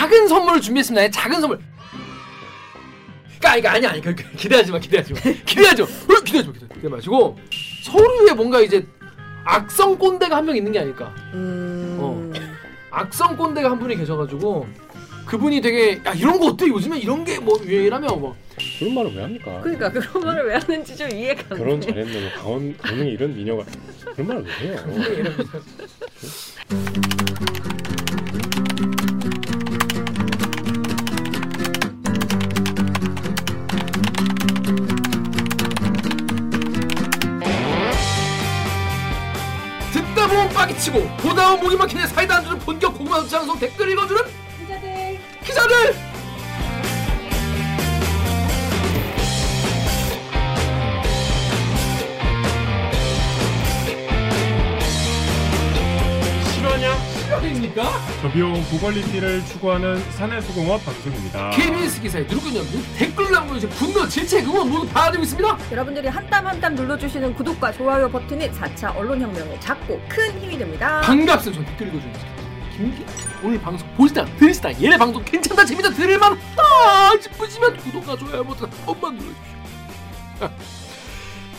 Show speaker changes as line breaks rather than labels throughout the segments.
작은 선물을 준비했습니다. 예, 작은 선물. 그러니까 이거 아니 아니 그, 그, 기대하지 마 기대하지 마 기대하지 마 어, 기대하지 마 기대 마시고 서류에 뭔가 이제 악성 꼰대가 한 명 있는 게 아닐까.
음.
어. 악성 꼰대가 한 분이 계셔가지고 그분이 되게 야 이런 거 어때 요즘에 이런 게 뭐 유행이라며 뭐
그런 말을 왜 합니까?
그러니까 그런 말을 왜 하는지 좀 이해가 안
결혼
돼.
잘했네 뭐 강원 강릉에 이런 미녀가 그런 말을 왜 해요?
치고 보다 보면 목이 막히는 사이다 안주는 본격 고구마 장성 댓글 읽어주는
기자들.
기자들
실화냐?
실화입니까?
저비용 고퀄리티를 추구하는 사내수공업 방송입니다.
KBS 기사에 누르군요 댓글 남겨주신 분노 질책 응원 모두 받아들이고 있습니다
여러분들이 한 땀 한 땀 눌러주시는 구독과 좋아요 버튼이 4차 언론혁명의 작고 큰 힘이 됩니다.
반갑습니다 전 댓글 읽어주는 김기 오늘 방송 보시다 들으시다 얘네 방송 괜찮다 재밌다 들을만하다 싶으시면 구독과 좋아요 버튼 한 번만 눌러주십시오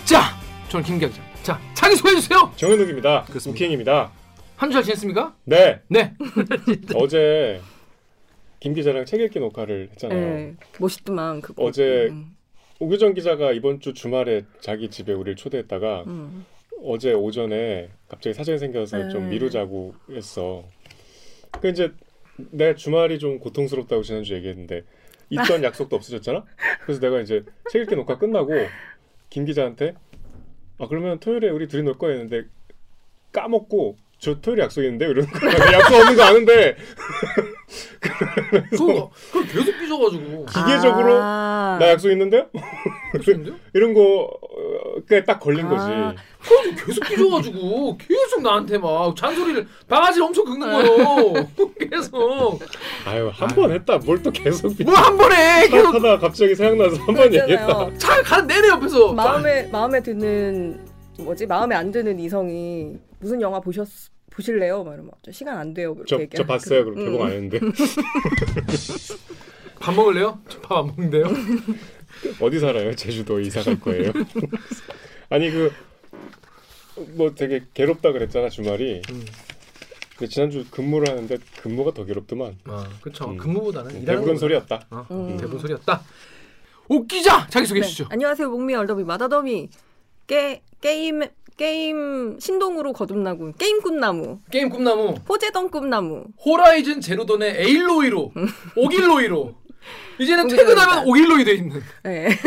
자 저는 김기아 기자 자 자기 소개해 주세요
정현욱입니다.
그렇습니다.
우킹입니다.
한 주 잘 지냈습니까?
네
네
어제 김 기자랑 책 읽기 녹화를 했잖아요.
네, 멋있더만 그거.
어제
음,
오규정 기자가 이번 주 주말에 자기 집에 우리를 초대했다가
음.
어제 오전에 갑자기 사정이 생겨서
네.
좀 미루자고 했어. 그 이제 내 주말이 좀 고통스럽다고 지난주 얘기했는데 있던 약속도 없어졌잖아. 그래서 내가 이제 책 읽기 녹화 끝나고 김 기자한테 아 그러면 토요일에 우리 둘이 놀 거야 했는데 까먹고 저 토요일에 약속 있는데 이러는 거야. 약속 없는 거 아는데
그거 그걸 계속 삐져가지고
기계적으로
아.
나 약속 있는데요? 이런 거에 딱 걸린 거지.
아.
그거 계속 삐져가지고 계속 나한테 막 잔소리를 바가지를 엄청 긁는 거예요 계속
아유 한 번 했다. 뭘 또 계속
뭘한 번에 계속
하다 갑자기 생각나서 한 번 얘기했다.
그렇잖아요.
차 가는 내내 옆에서
마음에 마음에 드는 뭐지 마음에 안 드는 이성이 무슨 영화 보셨 보실래요? 막 이러면 저 시간 안 돼요. 그렇게
저, 저
얘기하면.
봤어요. 그럼
음.
개봉 안 했는데
밥 먹을래요? 저 밥 안 먹는데요
어디 살아요? 제주도 이사 갈 거예요. 아니 그 뭐 되게 괴롭다 그랬잖아 주말이.
음.
근데 지난주 근무를 하는데 근무가 더 괴롭더만.
아 그쵸
음.
근무보다는 일하는
대부분. 소리였다.
어,
음.
대부분 소리였다 오 기자 자기 소개해
네.
주시죠
안녕하세요. 목미 얼더비 마다더미 게 게임 게임 신동으로 거듭나고 게임 꿈나무
게임 꿈나무
호재던 꿈나무
호라이즌 제로돈의 에일로이로 오길로이로 이제는. 퇴근하면 오길로이 돼 있는
네.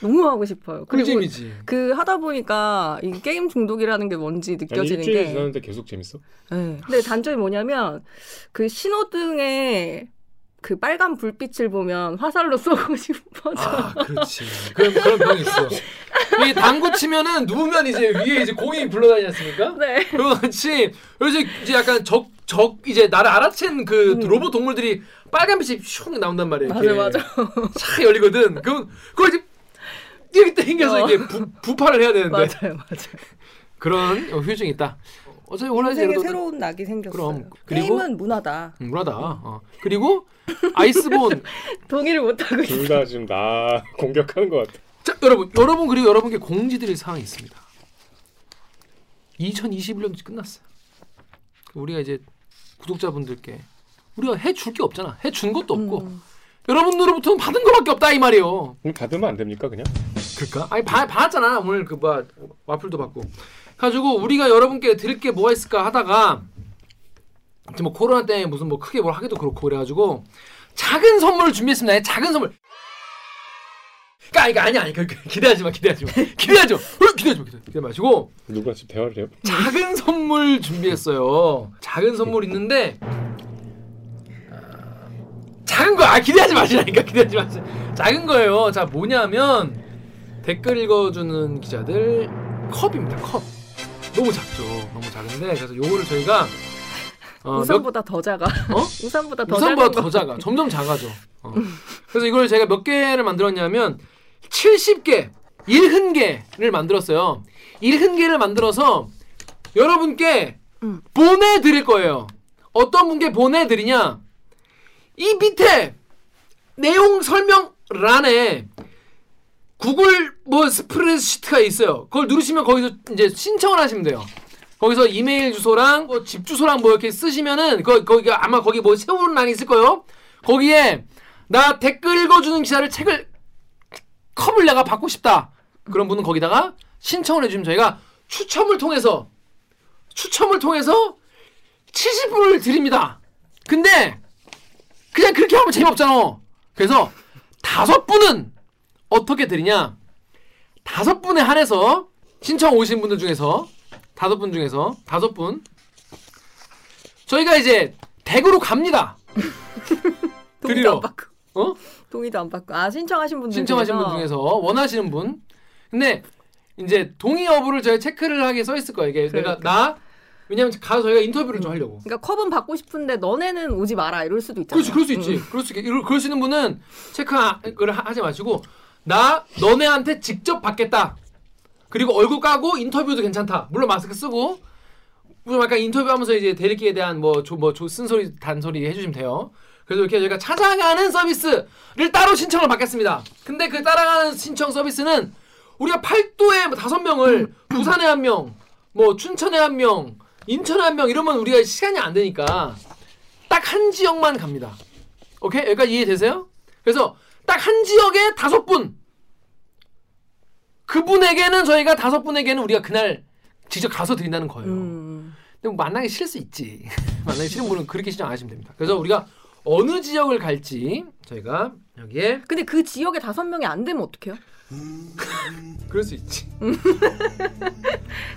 너무 하고 싶어요. 그리고
꿀잼이지
그 하다 보니까 이 게임 중독이라는 게 뭔지
아니
느껴지는
일주일
게
지났는데 계속 재밌어?
네. 근데 단점이 뭐냐면 그 신호등에 그 빨간 불빛을 보면 화살로 쏘고 싶어져.
아, 그렇지. 그런 그런 병이 있어. 이 당구 치면은 누우면 이제 위에 이제 공이 굴러다니지 않습니까?
네.
같이 요새 이제 약간 적, 적 이제 나를 알아챈 그
음.
로봇 동물들이 빨간 빛이 슉 나온단 말이에요.
맞아. 맞아.
착 열리거든. 그 그거 이제 이렇게 당겨서
어.
이게 부, 부파를 해야 되는데
맞아요 맞아요.
그런 어, 효증이 있다. 어차피 호라이즌
인생에 새로운 낙이 생겼어요.
그럼. 그리고-
게임은 문화다.
음, 물하다. 어. 그리고 아이스본
동의를 못 하고 있어.
둘다 지금 나 공격하는 것 같아.
자 여러분 여러분 그리고 여러분께 공지드릴 사항이 있습니다. 2021년도 끝났어요. 우리가 이제 구독자분들께 우리가 해줄 게 없잖아. 해준 것도 없고
음.
여러분들로부터 받은 거밖에 없다 이 말이에요.
그럼 받으면 안 됩니까 그냥?
그럴까? 아니 받, 받았잖아 오늘 그 뭐 와플도 받고. 가지고 우리가 여러분께 드릴 게 뭐가 있을까 하다가 지금 뭐 코로나 때문에 무슨 뭐 크게 뭘 하기도 그렇고 그래가지고 작은 선물을 준비했습니다. 작은 선물. 그러니까 이거 아니 아니 그, 그, 기대하지 마 기대하지 마 기대하지 마 어, 기대하지 마 기대 기대 마시고
누구랑 지금 대화를 해요?
작은 선물 준비했어요. 작은 선물 있는데 아, 작은 거아 기대하지 마시라니까 기대하지 마시. 작은 거예요. 자 뭐냐면 댓글 읽어주는 기자들 컵입니다. 컵. 너무 작죠. 너무 작은데 그래서 요거를 저희가 어, 몇,
우산보다 더 작아.
어?
우산보다 더
우산보다 더 작아. 점점 작아져. 어. 그래서 이걸 제가 몇 개를 만들었냐면 70개, 1흔개를 만들었어요. 1흔개를 만들어서 여러분께
음.
보내드릴 거예요. 어떤 분께 보내드리냐? 이 밑에 내용 설명란에 구글 뭐 스프레드시트가 있어요. 그걸 누르시면 거기서 이제 신청을 하시면 돼요. 거기서 이메일 주소랑 뭐 집 주소랑 뭐 이렇게 쓰시면은 거 거기 아마 거기 뭐 세우는 란이 있을 거예요. 거기에 나 댓글 읽어주는 기사를 책을 컵을 내가 받고 싶다. 그런 분은 거기다가 신청을 해주면 저희가 추첨을 통해서 추첨을 통해서 70분을 드립니다. 근데 그냥 그렇게 하면 재미없잖아. 그래서 다섯 분은 어떻게 드리냐? 다섯 분에 한해서 신청 오신 분들 중에서 다섯 분 중에서 다섯 분 저희가 이제 댁으로 갑니다.
동의도
드리러.
안 받고.
어?
동의도 안 받고. 아 신청하신 분들
신청하신. 분 중에서 원하시는 분. 근데 이제 동의 여부를 저희 체크를 하게 써 있을 거예요. 이게 내가
그러니까.
나 왜냐면 가서 저희가 인터뷰를 좀 하려고.
그러니까 컵은 받고 싶은데 너네는 오지 마라 이럴 수도 있잖아.
그렇지, 그럴 수 있지. 그럴 수 있, 그럴 수 있는 분은 체크를 하- 하지 마시고 나 너네한테 직접 받겠다. 그리고 얼굴 까고 인터뷰도 괜찮다. 물론 마스크 쓰고 좀 약간 인터뷰하면서 이제 대리기에 대한 뭐뭐 쓴소리 단소리 해주시면 돼요. 그래서 이렇게 저희가 찾아가는 서비스를 따로 신청을 받겠습니다. 근데 그 따라가는 신청 서비스는 우리가 팔도에 뭐 다섯 명을 부산에 한 명, 뭐 춘천에 한 명, 인천에 한 명 이러면 우리가 시간이 안 되니까 딱 한 지역만 갑니다. 오케이 여기까지 이해되세요? 그래서 딱 한 지역에 다섯 분 그분에게는 저희가 다섯 분에게는 우리가 그날 직접 가서 드린다는 거예요.
음.
근데 뭐 만나기 싫을 수 있지. 만나기 싫은 분은 그렇게 신청 안 하시면 됩니다. 그래서 우리가 어느 지역을 갈지 저희가 여기에
근데 그 지역에 다섯 명이 안 되면 어떡해요?
그럴 수 있지.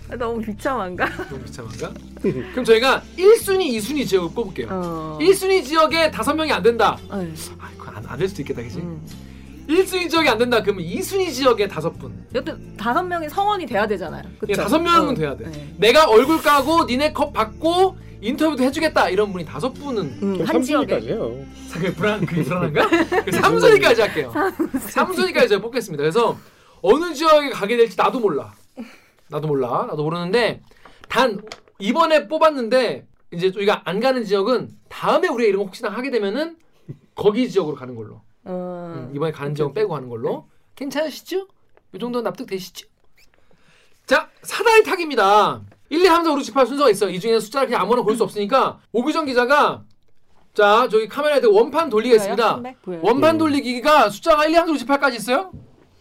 아, 너무 비참한가?
너무 비참한가? 그럼 저희가 1순위, 2순위 지역을 뽑을게요.
어.
1순위 지역에 다섯 명이 안 된다.
어이.
아, 그거 안, 안될 수도 있겠다, 그치?
음.
1순위 지역이 안 된다. 그러면 2순위 지역에 다섯 분.
여튼 다섯 명이 성원이 돼야 되잖아요. 그쵸?
예, 다섯 명은
어.
돼야 돼.
네.
내가 얼굴 까고 니네 컵 받고 인터뷰도 해주겠다. 이런 분이 다섯 분은
음, 한 지역에.
3순위까지 해요.
그게 불안 그게 불안한가? 3순위까지 할게요. 3순위까지 제가 뽑겠습니다. 그래서 어느 지역에 가게 될지 나도 몰라. 나도 몰라. 나도 모르는데 단 이번에 뽑았는데 이제 우리가 안 가는 지역은 다음에 우리가 이런 거 혹시나 하게 되면은 거기 지역으로 가는 걸로.
어.
음, 이번에 가는 지역 빼고 가는 걸로. 괜찮으시죠? 이 정도 납득되시죠? 자, 사다리 타기입니다. 1, 2, 3, 4, 5, 6, 7, 8 순서가 있어요. 이 중에 숫자를 그냥 아무나 고를 수 없으니까 오규정 기자가 자, 저기 카메라에 대고 원판 돌리겠습니다.
보여요? 보여요?
원판
음.
돌리기가 숫자가 1, 2, 3, 4, 5, 6, 7, 8까지 있어요?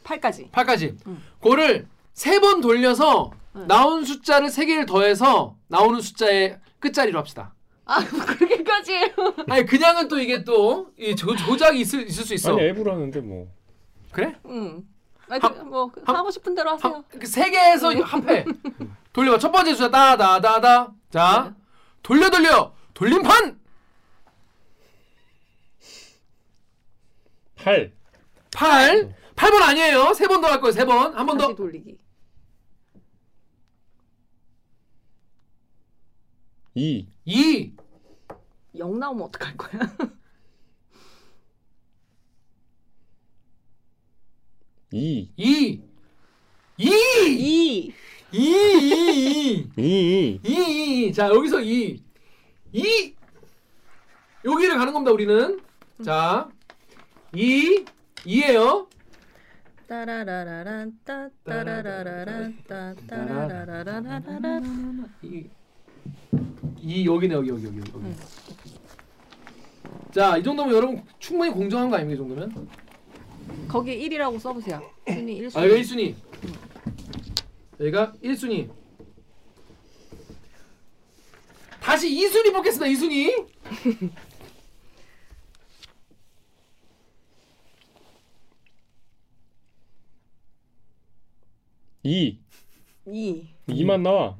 8까지.
8까지.
음.
그거를 세 번 돌려서
음.
나온 숫자를 세 개를 더해서 나오는 숫자의 끝자리로 합시다.
아 그렇게까지 해요?
아니 그냥은 또 이게 또 이 조작이 있을, 있을 수 있어.
아니 앱으로 하는데 뭐.
그래?
응. 아니,
한-
그, 뭐
한-
하고 싶은 대로 하세요.
그세 개에서 합해. 돌려봐. 첫 번째 숫자 따다다다. 자,
네.
돌려 돌려. 돌림판
8.
8. 8번 아니에요. 세 번 더 할 거예요. 세 번. 한번
다시
더.
돌리기.
2.
2.
0 나오면 어떡할 거야?
2.
2. 2.
2.
2. 2.
2.
2. 2. 자, 여기서 2. 2. 여기를 가는 겁니다, 우리는. 자. 2. 2예요.
따라라라란 따 따라라라란 따 따라라라라라란
2. 2 여기네, 여기 여기 여기 여기. 자, 이 정도면 여러분 충분히 공정한 거 아닙니까, 이 정도면?
거기에 1이라고 써보세요. 순위 1순위.
아, 여기가 1순위. 여기가 1순위. 다시 2순위 뽑겠습니다. 2순위.
이
2.
2만 나와.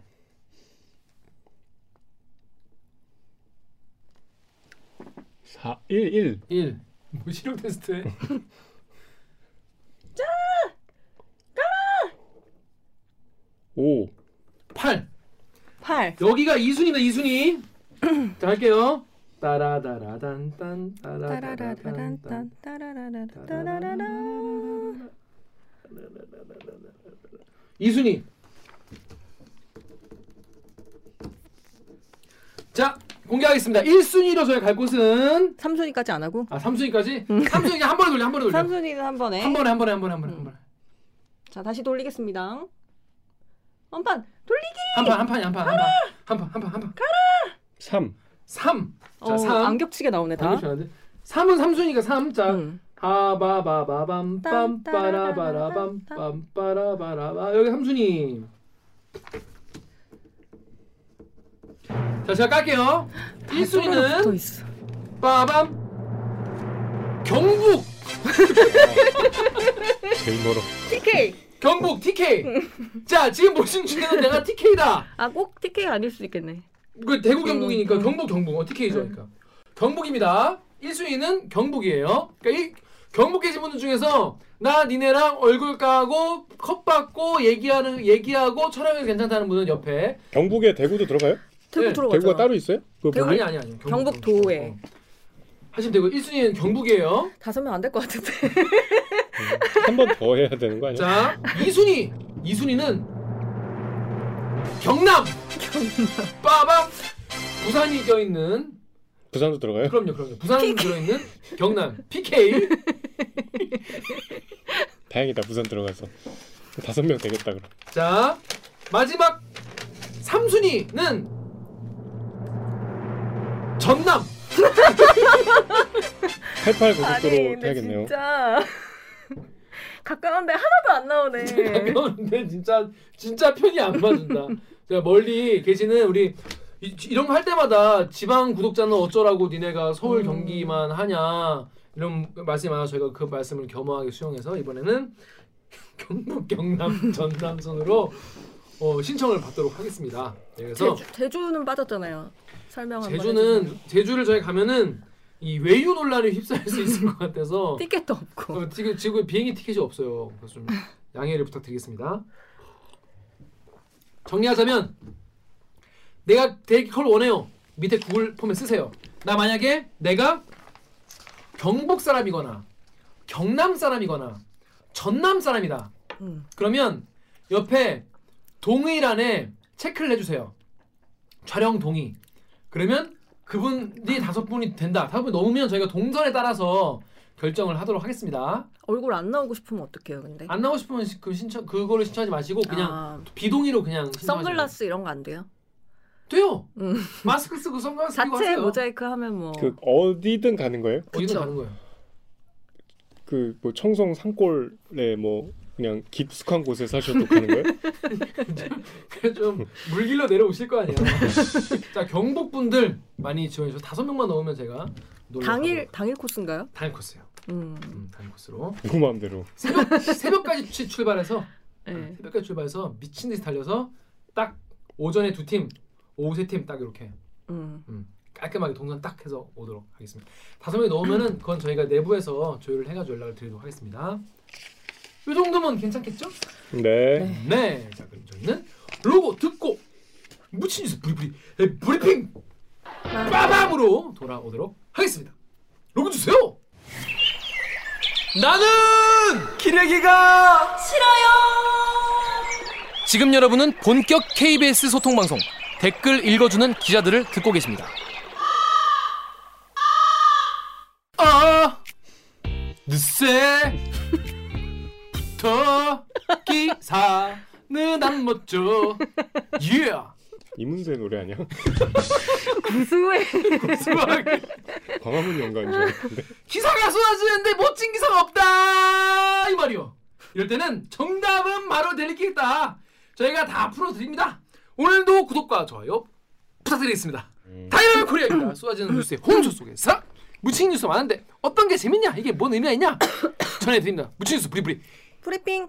4 1 1
1. 뭐 실력 테스트 해
?5
8.
8.
여기가 2순위다. 2순위. 자, 할게요. 따라다라단딴
따라라라란
따라다라단
딴 따라라라란 따라라라.
2순위. 자, 공개하겠습니다. 1순위로 저희 갈 곳은
3순위까지 안 하고
아 3순위까지? 3순위 한 번에 돌려 한 번에 돌려.
3순위는 한 번에.
한 번에 한 번에 한 번에 한 번에 한
음.
번에.
자, 다시 돌리겠습니다. 한판 돌리기.
한판한 판이 한판 한판 한판 한판 한 판.
3.
3. 자,
어,
3.
안 겹치게 나오네 다.
3은 3순위가 3. 자.
응.
바바바바밤 빰빠라바라밤 빰빠라바라바 여기 3순위. 자, 제가 깔게요.
붙어
1순위는
있어.
빠밤 경북
제일 멀어.
TK.
경북 TK. 자, 지금 보신 중에는 내가 TK다.
아, 꼭 TK 아닐 수도 있겠네.
그 대구 경북이니까
음, 음.
경북 경북 어, TK죠 그러니까 경북입니다 1순위는 경북이에요 그러니까 이 경북 계신 분들 중에서 나 니네랑 얼굴 까고 컵 받고 얘기하는 얘기하고 촬영해도 괜찮다는 분은 옆에
경북에 대구도 들어가요?
대구
네,
들어가죠.
대구가 따로 있어요? 그
대구-?
아니 아니 아니
경북 도에.
하시면 되고 1순위는 경북이에요.
다섯 명 안 될 것 같은데.
한 번 더 해야 되는 거 아니야?
자 2순위. 2순위는 경남. 빠밤. 부산이 껴있는
부산도 들어가요?
그럼요 그럼요. 부산 들어있는 경남. PK
다행이다 부산 들어가서. 다섯 명 되겠다 그럼.
자 마지막 3순위는 전남
88 고속도로 타야겠네요.
진짜 가까운데 하나도 안 나오네.
가까운데 진짜 진짜 편이 안 맞는다. 제가 멀리 계시는 우리 이, 이런 거 할 때마다 지방 구독자는 어쩌라고 니네가 서울
음.
경기만 하냐 이런 말씀이 많아 서 저희가 그 말씀을 겸허하게 수용해서 이번에는 경북 경남 전남 순으로 어, 신청을 받도록 하겠습니다. 네, 그래서
제주, 제주는 빠졌잖아요. 설명 한번
제주는 제주를 저희 가면은 이 외유 논란에 휩싸일 수 있을 것 같아서
티켓도 없고.
어, 지금 지금 비행기 티켓이 없어요. 그래서 좀 양해를 부탁드리겠습니다. 정리하자면 내가 대기 컬 원해요. 밑에 구글 폼에 쓰세요. 나 만약에 내가 경북 사람이거나 경남 사람이거나 전남 사람이다.
음.
그러면 옆에 동의란에 체크를 해주세요. 촬영 동의. 그러면 그분이 다섯 분이 된다. 다섯 분 넘으면 저희가 동선에 따라서 결정을 하도록 하겠습니다.
얼굴 안 나오고 싶으면 어떡해요, 근데?
안 나오고 싶으면 시- 그 신청 그거를 신청하지 마시고 그냥
아,
비동의로 그냥 신청하시면
선글라스 이런 거 안 돼요?
돼요.
음.
마스크 쓰고 선글라스
자체
하세요.
모자이크 하면 뭐
그 어디든 가는 거예요?
어디든
그쵸.
가는 거예요.
그 뭐 청송 산골에 뭐 그냥 깊숙한 곳에 사셔도 가는 거예요?
그래 좀 물길로 내려오실 거 아니에요. 자 경북 분들 많이 지원해 주셔서 다섯 명만 넣으면 제가 놀러
당일
가도록-
당일 코스인가요?
당일 코스요.
음.
음, 당일 코스로
누구 마음대로.
새벽 새벽까지 취- 출발해서
네.
새벽까지 출발해서 미친 듯이 달려서 딱 오전에 두 팀, 오후 세 팀 딱 이렇게
음.
깔끔하게 동선 딱 해서 오도록 하겠습니다. 다섯 명이 넣으면은 그건 저희가 내부에서 조율을 해가지고 연락을 드리도록 하겠습니다. 이 정도면 괜찮겠죠?
네.
네. 자 그럼 저희는 로고 듣고 무친 뉴스 브리브리 에, 브리핑 빠밤으로 돌아오도록 하겠습니다. 로고 주세요. 나는 기레기가 싫어요. 지금 여러분은 본격 KBS 소통 방송 댓글 읽어주는 기자들을 듣고 계십니다. 아, 늦새 기사는 안 멋져. 예.
이문세 노래 아니야?
구수해.
수학에
광화문 연가인 줄 알았는데.
기사가 쏟아지는데 멋진 기사가 없다 이 말이요. 이럴 때는 정답은 바로 내리겠다. 저희가 다 풀어드립니다. 오늘도 구독과 좋아요 부탁드리겠습니다.
음.
Dynamic Korea입니다. 쏟아지는 뉴스의 홍수 속에서 묻힌 뉴스 많은데 어떤 게 재밌냐? 이게 뭔 의미가 있냐? 전해드립니다. 묻힌 뉴스 브리브리
브리핑.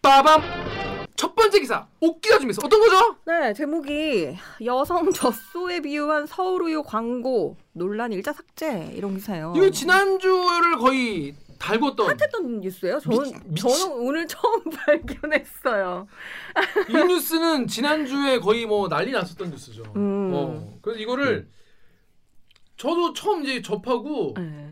빠밤 첫 번째 기사 옷기사 중에서 어떤 거죠?
네, 제목이 여성 젖소에 비유한 서울우유 광고 논란 일자 삭제 이런 기사예요.
이거 지난주를 거의 달궜던
핫했던 뉴스예요. 저는
미- 미치-
저는 오늘 처음 발견했어요.
이 뉴스는 지난주에 거의 뭐 난리 났었던 뉴스죠.
음.
어, 그래서 이거를 저도 처음 이제 접하고
네.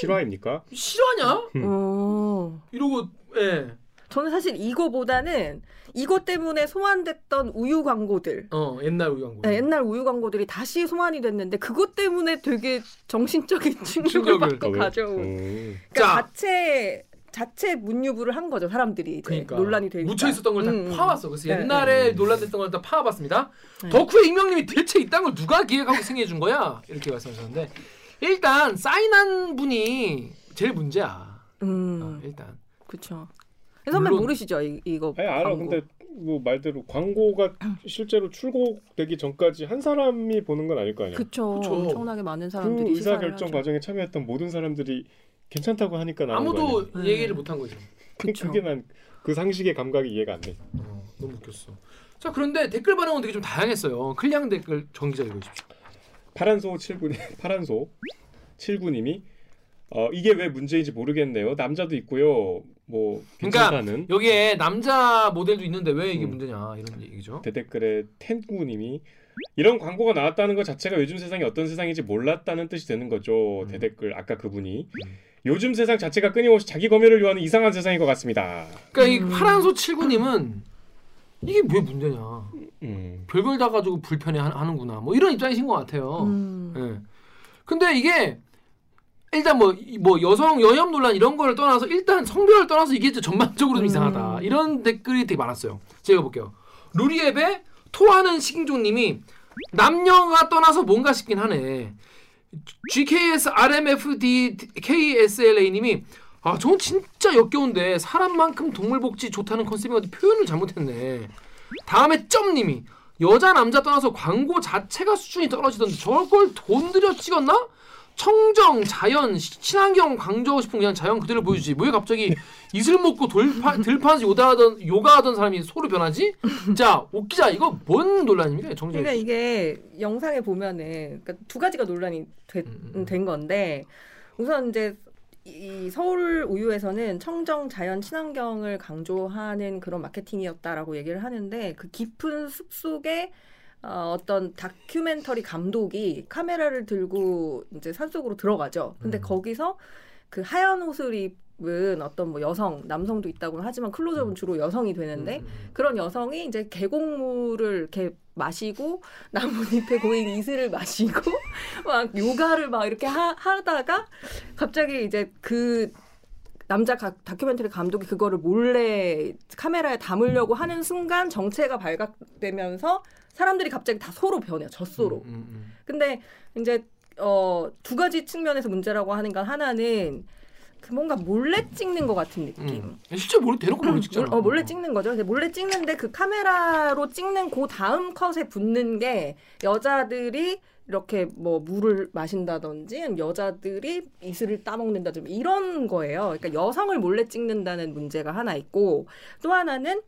실화입니까?
실화냐?
음.
어.
이러고 예.
저는 사실 이거보다는 이것 때문에 소환됐던 우유 광고들
어 옛날 우유 광고.
네, 옛날 우유 광고들이 다시 소환이 됐는데 그것 때문에 되게 정신적인 충격을. 받고
아, 왜?
가져온
음.
그러니까
자.
자체 자체 문유부를 한 거죠 사람들이 이제
그러니까
논란이 되니까
묻혀 있었던 걸다
음, 음.
파왔어. 그래서
네,
옛날에 논란됐던 걸 다 파와봤습니다.
네.
덕후의 익명님이 대체 이 땅을 누가 기획하고 승인해 준 거야? 이렇게 말씀하셨는데 일단 사인한 분이 제일 문제야.
음,
어, 일단
그렇죠. 선배
물론-
모르시죠 이, 이거
아니 알아.
광고.
근데 뭐 말대로 광고가 실제로 출고되기 전까지 한 사람이 보는 건 아닐 거 아니야.
그쵸. 엄청나게 많은
그
사람들이
의사
시사를
결정. 과정에 참여했던 모든 사람들이 괜찮다고 하니까 나온 거
아무도
아니야.
네.
얘기를 못 한 거죠.
그쵸.
그게 난 그 상식의 감각이 이해가 안 돼.
어, 너무 웃겼어. 자 그런데 댓글 반응은 되게 좀 다양했어요. 클리앙 댓글 정 기자 읽어주십시오.
파란소 7군 파란소 7구님이 어 이게 왜 문제인지 모르겠네요. 남자도 있고요. 뭐
그러니까
괜찮다는
여기에 남자 모델도 있는데 왜 이게
음.
문제냐 이런 얘기죠.
대댓글에 텐구님이 이런 광고가 나왔다는 것 자체가 요즘 세상이 어떤 세상인지 몰랐다는 뜻이 되는 거죠.
음.
대댓글 아까 그분이
음.
요즘 세상 자체가 끊임없이 자기 검열을 요하는 이상한 세상인 것 같습니다.
그러니까
음.
이 파란소 79님은 이게 왜 문제냐.
음.
별걸 다 가지고 불편해 하- 하는구나. 뭐 이런 입장이신 것 같아요.
음.
예. 근데 이게 일단 뭐 뭐 여성 여혐 논란 이런 거를 떠나서 일단 성별을 떠나서 이게 전반적으로 좀
음.
이상하다. 이런 댓글이 되게 많았어요. 제가 볼게요. 루리앱에 토하는 식인종님이 남녀가 떠나서 뭔가 싶긴 하네. GKS RMFD KSLA님이 아 저건 진짜 역겨운데 사람만큼 동물복지 좋다는 컨셉이 표현을 잘못했네. 다음에 점님이 여자 남자 떠나서 광고 자체가 수준이 떨어지던데 저걸 돈 들여 찍었나? 청정, 자연, 시- 친환경 강조하고 싶은 그냥 자연 그대로 보여주지. 왜 갑자기 이슬 먹고 돌파, 들판에서 요가하던, 요가하던 사람이 소로 변하지? 자, 옥기자 이거 뭔 논란입니까? 정정
그러니까 이게 영상에 보면은 그러니까 두 가지가 논란이 되-
음, 음.
된 건데 우선 이제 이 서울 우유에서는 청정 자연 친환경을 강조하는 그런 마케팅이었다라고 얘기를 하는데 그 깊은 숲 속에 어, 어떤 다큐멘터리 감독이 카메라를 들고 이제 산속으로 들어가죠. 근데
음.
거기서 그 하얀 옷을 입은 어떤 뭐 여성, 남성도 있다고 하지만 클로즈업은
음.
주로 여성이 되는데 그런 여성이 이제 계곡물을 이렇게 마시고 나뭇잎에 고인 이슬을 마시고 막 요가를 막 이렇게 하, 하다가 갑자기 이제 그 남자 가, 다큐멘터리 감독이 그거를 몰래 카메라에 담으려고 하는 순간 정체가 발각되면서 사람들이 갑자기 다 소로 변해요. 젖소로.
음, 음, 음.
근데 이제 어, 두 가지 측면에서 문제라고 하는 건 하나는 그 뭔가 몰래 찍는 것 같은 느낌.
음. 실제 몰래 대놓고 몰래 찍잖아.
몰- 어, 몰래 찍는 거죠. 근데 몰래 찍는데 그 카메라로 찍는 그 다음 컷에 붙는 게 여자들이 이렇게 뭐 물을 마신다든지 여자들이 이슬을 따먹는다든지 이런 거예요. 그러니까 여성을 몰래 찍는다는 문제가 하나 있고 또 하나는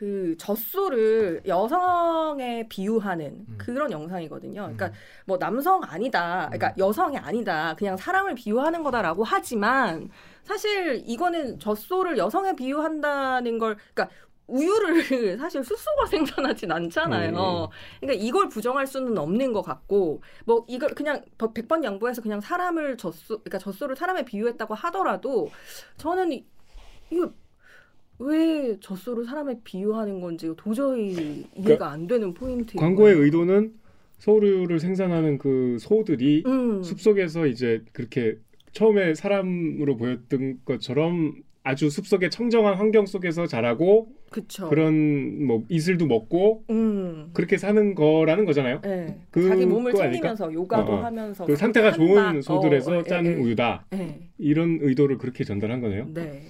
그 젖소를 여성에 비유하는
음.
그런 영상이거든요. 그러니까
음.
뭐 남성 아니다, 그러니까 여성이 아니다, 그냥 사람을 비유하는 거다라고 하지만 사실 이거는 젖소를 여성에 비유한다는 걸, 그러니까 우유를 사실 수소가 생산하진 않잖아요.
음.
그러니까 이걸 부정할 수는 없는 것 같고, 뭐 이걸 그냥 백 번 양보해서 그냥 사람을 젖소, 그러니까 젖소를 사람에 비유했다고 하더라도 저는 이, 이거 왜 젖소를 사람에 비유하는 건지 도저히 이해가 안 되는 포인트.
광고의 의도는 소류를 생산하는 그 소들이
음.
숲속에서 이제 그렇게 처음에 사람으로 보였던 것처럼 아주 숲속의 청정한 환경 속에서 자라고
그쵸.
그런 뭐 이슬도 먹고
음.
그렇게 사는 거라는 거잖아요.
네.
그거
자기 몸을
아닐까?
챙기면서 요가도
어, 어.
하면서
그 상태가. 좋은 소들에서
어, 어,
짠
예, 예.
우유다.
네.
이런 의도를 그렇게 전달한 거네요.
네.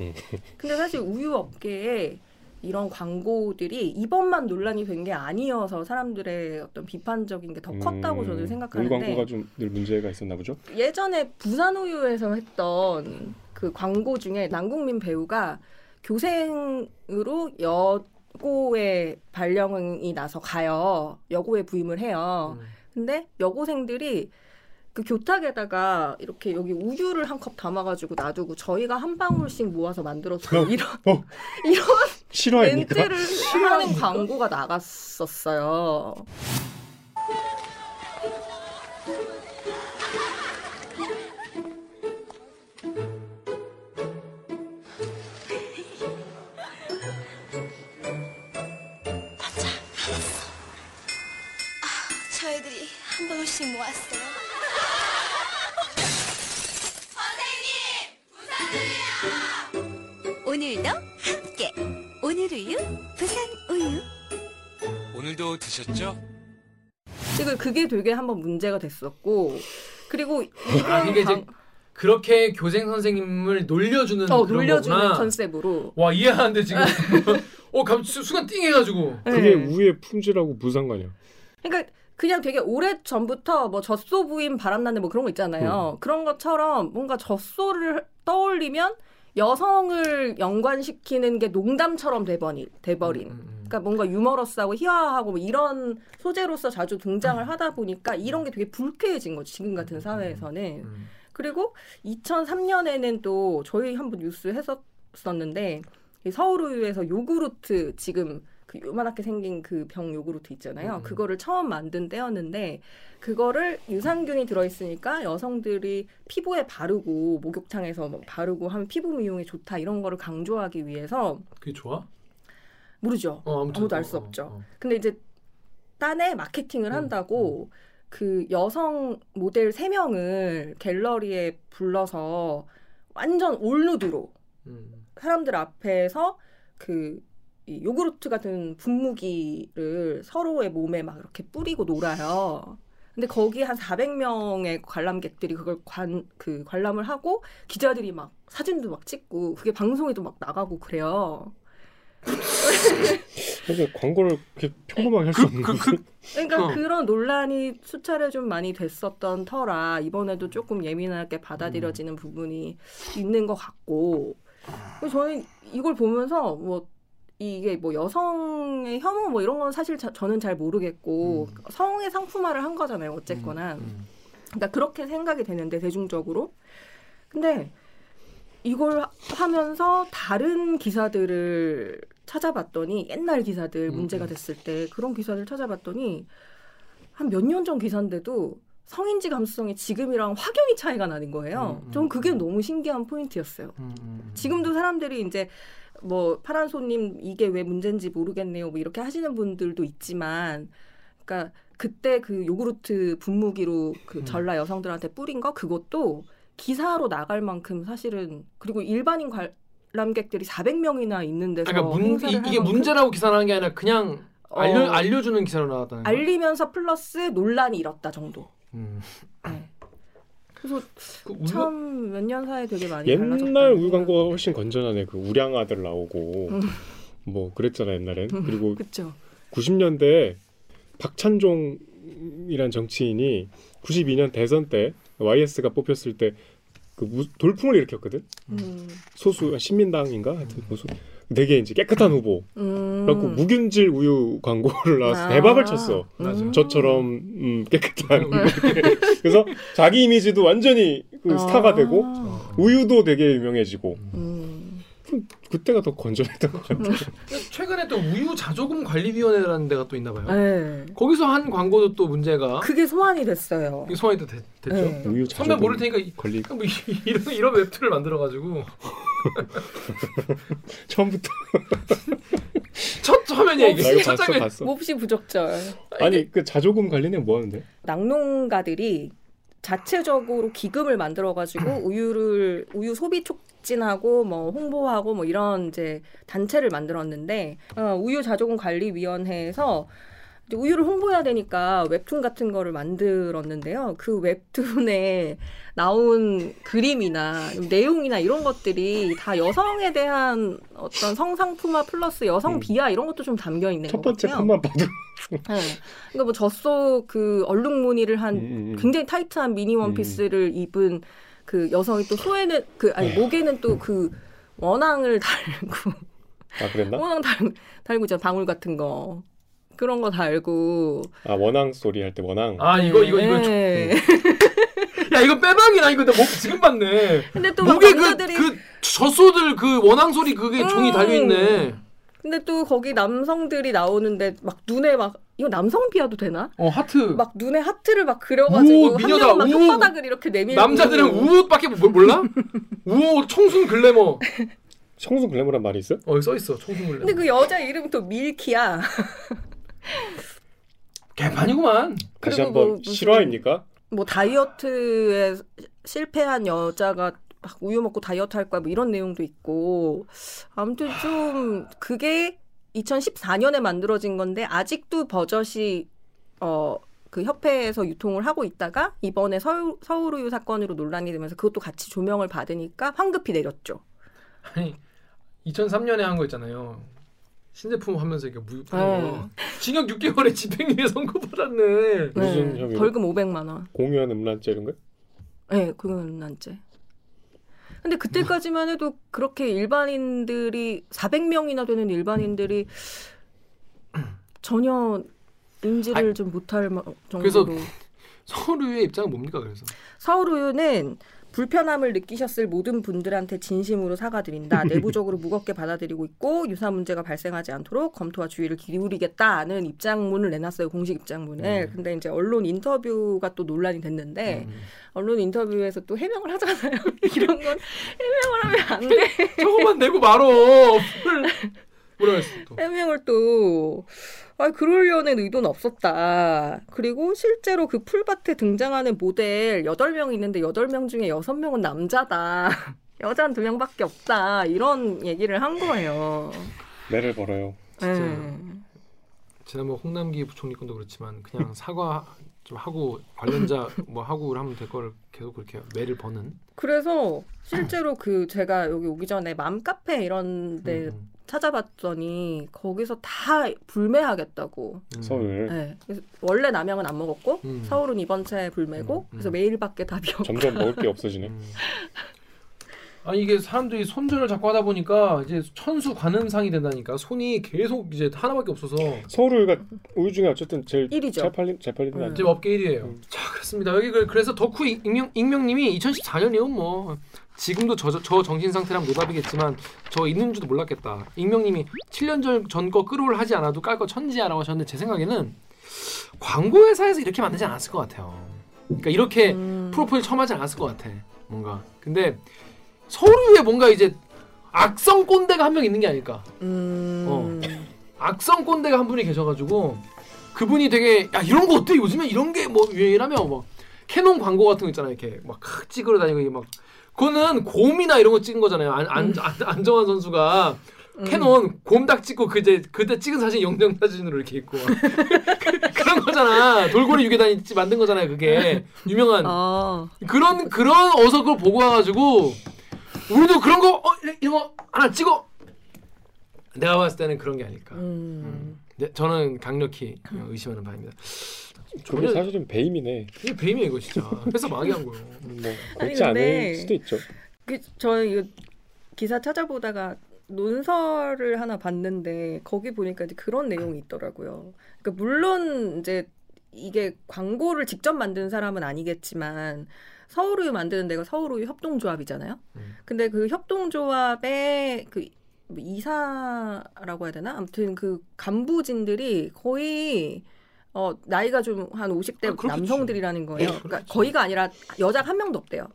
음.
근데 사실 우유 업계에 이런 광고들이 이번만 논란이 된 게 아니어서 사람들의 어떤 비판적인 게 더 컸다고
음,
저는
우유
생각하는데
광고가 좀 늘 문제가 있었나 보죠.
예전에 부산 우유에서 했던 그 광고 중에 남궁민 배우가 교생으로 여고에 발령이 나서 가요. 여고에 부임을 해요.
음.
근데 여고생들이 그 교탁에다가 이렇게 여기 우유를 한 컵 담아가지고 놔두고 저희가 한 방울씩 모아서 만들어서
어,
이런
어.
이런
실화입니까?
멘트를 하는 광고가 나갔었어요.
맞아, 힘있어. 저희들이 한 방울씩 모았어요. 오늘도 함께 오늘 우유 부산 우유
오늘도 드셨죠?
지금 그게 되게 한번 문제가 됐었고 그리고
아, 이게 이제
방-
그렇게 교생 선생님을 놀려주는
어,
그런
놀려주는
거구나.
컨셉으로
와 이해하는데 지금 어 갑자기 수- 순간 띵해가지고
그게
네.
우의 품질하고 무슨 상관이야?
그러니까 그냥 되게 오래 전부터 뭐 젖소 부인 바람나는 뭐 그런 거 있잖아요. 그런 것처럼 뭔가 젖소를 떠올리면 여성을 연관시키는 게 농담처럼 돼버린, 돼버린.
음, 음.
그러니까 뭔가 유머러스하고 희화하고 뭐 이런 소재로서 자주 등장을 하다 보니까 이런 게 되게 불쾌해진 거지 지금 같은 사회에서는.
음.
그리고 2003년에는 또 저희 한번 뉴스 했었었는데 이 서울우유에서 요구르트 지금 그 요만하게 생긴 그 병 요구르트 있잖아요.
음.
그거를 처음 만든 때였는데 그거를 유산균이 들어있으니까 여성들이 피부에 바르고 목욕탕에서 뭐 바르고 하면 피부 미용에 좋다 이런 거를 강조하기 위해서
그게 좋아?
모르죠.
어,
아무도 알
어,
수
어,
없죠.
어.
근데 이제 딴에 마케팅을
음,
한다고 그 여성 모델 3명을 갤러리에 불러서 완전 올누드로
음.
사람들 앞에서 그 이 요구르트 같은 분무기를 서로의 몸에 막 이렇게 뿌리고 놀아요. 근데 거기 한 400명의 관람객들이 그걸 관, 그 관람을 하고 기자들이 막 사진도 막 찍고 그게 방송에도 막 나가고 그래요.
사실 광고를 그렇게 평범하게 할 수 없는
그-
거지.
그러니까
어.
그런 논란이 수차례 좀 많이 됐었던 터라 이번에도 조금 예민하게 받아들여지는 부분이 있는 것 같고 저는 이걸 보면서 뭐 이게 뭐 여성의 혐오 뭐 이런 건 사실 자- 저는 잘 모르겠고
음.
성의 상품화를 한 거잖아요 어쨌거나
음.
그러니까 그렇게 생각이 되는데 대중적으로 근데 이걸 하- 하면서 다른 기사들을 찾아봤더니 옛날 기사들
음,
문제가
음.
됐을 때 그런 기사들 찾아봤더니 한 몇 년 전 기사인데도 성인지 감수성이 지금이랑 확연히 차이가 나는 거예요.
음, 음,
전 그게
음.
너무 신기한 포인트였어요.
음, 음.
지금도 사람들이 이제 뭐 파란 손님 이게 왜 문제인지 모르겠네요. 뭐 이렇게 하시는 분들도 있지만, 그러니까 그때 그 요구르트 분무기로 그
음.
전라 여성들한테 뿌린 거 그것도 기사로 나갈 만큼 사실은 그리고 일반인 관람객들이 400명이나 있는 데서
그러니까 문, 이,
만큼
문제라고 기사를 한게 아니라 그냥 알려
어,
알려주는 기사로 나왔다는.
알리면서 플러스 논란이 일었다 정도.
음.
네. 그래서
그 우유-
참몇 년 사이에 되게 많이
옛날 우유. 광고가 훨씬 건전하네. 그 우량 아들 나오고
음.
뭐 그랬잖아 옛날엔. 그리고
그쵸.
90년대 박찬종이란 정치인이 92년 대선 때 YS가 뽑혔을 때 그 돌풍을 일으켰거든.
음.
소수 신민당인가 하여튼 무슨 되게 이제 깨끗한 후보.
음.
그래갖고 무균질 우유 광고를 나와서
아.
대박을 쳤어.
맞아.
저처럼 음, 깨끗한
음.
그래서 자기 이미지도 완전히 그 스타가 되고
아.
우유도 되게 유명해지고
음.
그때가 더 건전했던 것 같아.
최근에 또 우유 자조금 관리위원회라는 데가 또 있나 봐요.
네.
거기서 한 광고도 또 문제가
그게 소환이 됐어요.
이 소환이 또 됐, 죠
네.
우유
선배
자조금
모를 테니까 이-
관리
뭐 이- 이런 이런 웹툰을 만들어 가지고
처음부터
첫 화면이야
나
이게
이거
첫
봤어
장면.
봤어.
몹시 부적절.
아니 그 자조금 관리는 뭐 하는데?
낙농가들이 자체적으로 기금을 만들어 가지고 우유를 우유 소비 촉진하고 뭐 홍보하고 뭐 이런 이제 단체를 만들었는데 어, 우유 자조금 관리 위원회에서 우유를 홍보해야 되니까 웹툰 같은 거를 만들었는데요. 그 웹툰에 나온 그림이나 내용이나 이런 것들이 다 여성에 대한 어떤 성상품화 플러스 여성
음.
비하 이런 것도 좀 담겨 있는 첫것
번째. 컷만 봐도
네. 그러니까 뭐 젖소 그 얼룩 무늬를 한
음, 음, 음.
굉장히 타이트한 미니 원피스를 입은 그 여성이 또 소에는 그 아니 목에는 또 그 원앙을 달고
아 그랬나?
원앙 달, 달고 있잖아 방울 같은 거 그런 거 달고
아 원앙 소리 할 때 원앙.
아 이거 이거 이거
네.
야 이거 빼박이나 이거 나 목 지금 봤네.
근데 또막
목에 그
남자들이
그 젖소들 그 원앙 소리 그게 종이
음.
달려 있네.
근데 또 거기 남성들이 나오는데 막 눈에 막 이거 남성 비하도 되나?
어 하트.
막 눈에 하트를 막 그려가지고
우,
한
미녀다.
명은 막
우.
혓바닥을 이렇게 내밀고
남자들은 우옷밖에 뭐- 몰라? 우옷 청순 글래머.
청순 글래머란 말이 있어?
어 여기 써 있어 청순 글래머.
근데 그 여자 이름이 또 밀키야.
개판이구만.
다시 한번
뭐 무슨-
실화입니까?
뭐 다이어트에 실패한 여자가 막 우유 먹고 다이어트 할 거야 뭐 이런 내용도 있고 아무튼 좀 그게 2014년에 만들어진 건데 아직도 버젓이 어 그 협회에서 유통을 하고 있다가 이번에 서울, 서울우유 사건으로 논란이 되면서 그것도 같이 조명을 받으니까 황급히 내렸죠.
아니 2003년에 한 거 있잖아요. 신제품 하면서 이게 무
네.
징역 6개월에 집행유예 선고받았네.
무슨 혐의로?
벌금 500만 원.
공유한 음란죄 이런 거?
네, 그건 난제. 근데 그때까지만 해도 그렇게 일반인들이 400명이나 되는 일반인들이 전혀 인지를 좀 못할 마- 정도로
그래서 서울의 입장은 뭡니까 그래서?
서울우유는 불편함을 느끼셨을 모든 분들한테 진심으로 사과드린다. 내부적으로 무겁게 받아들이고 있고 유사 문제가 발생하지 않도록 검토와 주의를 기울이겠다는 입장문을 내놨어요. 공식 입장문을.
음.
근데 이제 언론 인터뷰가 또 논란이 됐는데
음.
언론 인터뷰에서 또 해명을 하잖아요. 이런 건 해명을 하면 안 돼.
저거만 내고 말어. 뭐라 했어 또?
해명을 또 아, 그러려는 의도는 없었다. 그리고 실제로 그 풀밭에 등장하는 모델 8명 있는데 8명 중에 6명은 남자다. 여자는 2명밖에 없다. 이런 얘기를 한 거예요.
매를 벌어요.
네.
지난번 홍남기 부총리 건도 그렇지만 그냥 사과 좀 하고 관련자 뭐 하고 하면 될 거를 계속 그렇게 매를 버는.
그래서 실제로 그 제가 여기 오기 전에 맘카페 이런 데
음,
찾아봤더니 거기서 다 불매하겠다고.
음.
서울
네. 그래서 원래 남양은 안 먹었고
음.
서울은 이번 차에 불매고
음, 음.
그래서 매일밖에 답이 없고.
점점 먹을 게 없어지네.
음. 아니 이게 사람들이 손절을 자꾸 하다 보니까 이제 천수 관음상이 된다니까 손이 계속 이제 하나밖에 없어서
서울우유가 우유 중에 어쨌든 제일
일이죠.
잘 팔린 잘 팔리는 거
음.
아니야?
지금 업계 1위예요.
음.
자 그렇습니다. 여기 그- 그래서 덕후 익명 익명님이 2014년이요 뭐 지금도 저, 저 정신 상태라면 노답이겠지만 저 있는 줄도 몰랐겠다. 익명님이 7년 전거 끌어올 하지 않아도 깔 거 천지야라고 하셨는데 제 생각에는 광고 회사에서 이렇게 만들지 않았을 것 같아요. 그러니까 이렇게
음.
프로포즈 처음 하지 않았을 것 같아. 뭔가. 근데 서울에 뭔가 이제 악성 꼰대가 한 명 있는 게 아닐까.
음.
어. 악성 꼰대가 한 분이 계셔가지고 그분이 되게 야 이런 거 어때 요즘에 이런 게 뭐 유행이라며 막 캐논 광고 같은 거 있잖아요 이렇게 막 찍으러 다니고 막 그거는 곰이나 이런 거 찍은 거잖아요. 안, 안, 안, 안정환 선수가
음.
캐논 곰딱 찍고 그제 그때 찍은 사진 영정 사진으로 이렇게 있고 그, 그런 거잖아. 돌고래 유괴단이 찍- 만든 거잖아요 그게. 유명한.
아.
그런 그런 어서 그걸 보고 와가지고 우리도 그런 거 어, 이런- 이런 거 하나 찍어. 내가 봤을 때는 그런 게 아닐까.
음.
네, 저는 강력히 의심하는 바입니다. 전혀
사실은 배임이네.
이게 배임이야 이거 진짜. 회사 망하게 한 거예요.
뭐
아니,
그렇지
근데-
않을 수도 있죠.
그, 저 이거 기사 찾아보다가 논설을 하나 봤는데 거기 보니까 이제 그런 내용이 있더라고요. 그러니까 물론 이제 이게 광고를 직접 만든 사람은 아니겠지만 서울우유 만드는 데가 서울우유 협동조합이잖아요.
음.
근데 그 협동조합의 그 이사라고 해야 되나? 아무튼 그 간부진들이 거의 어 나이가 좀 한 50대
아.
남성들이라는 거예요. 그러니까
그렇겠지.
거의가 아니라 여자가 한 명도 없대요.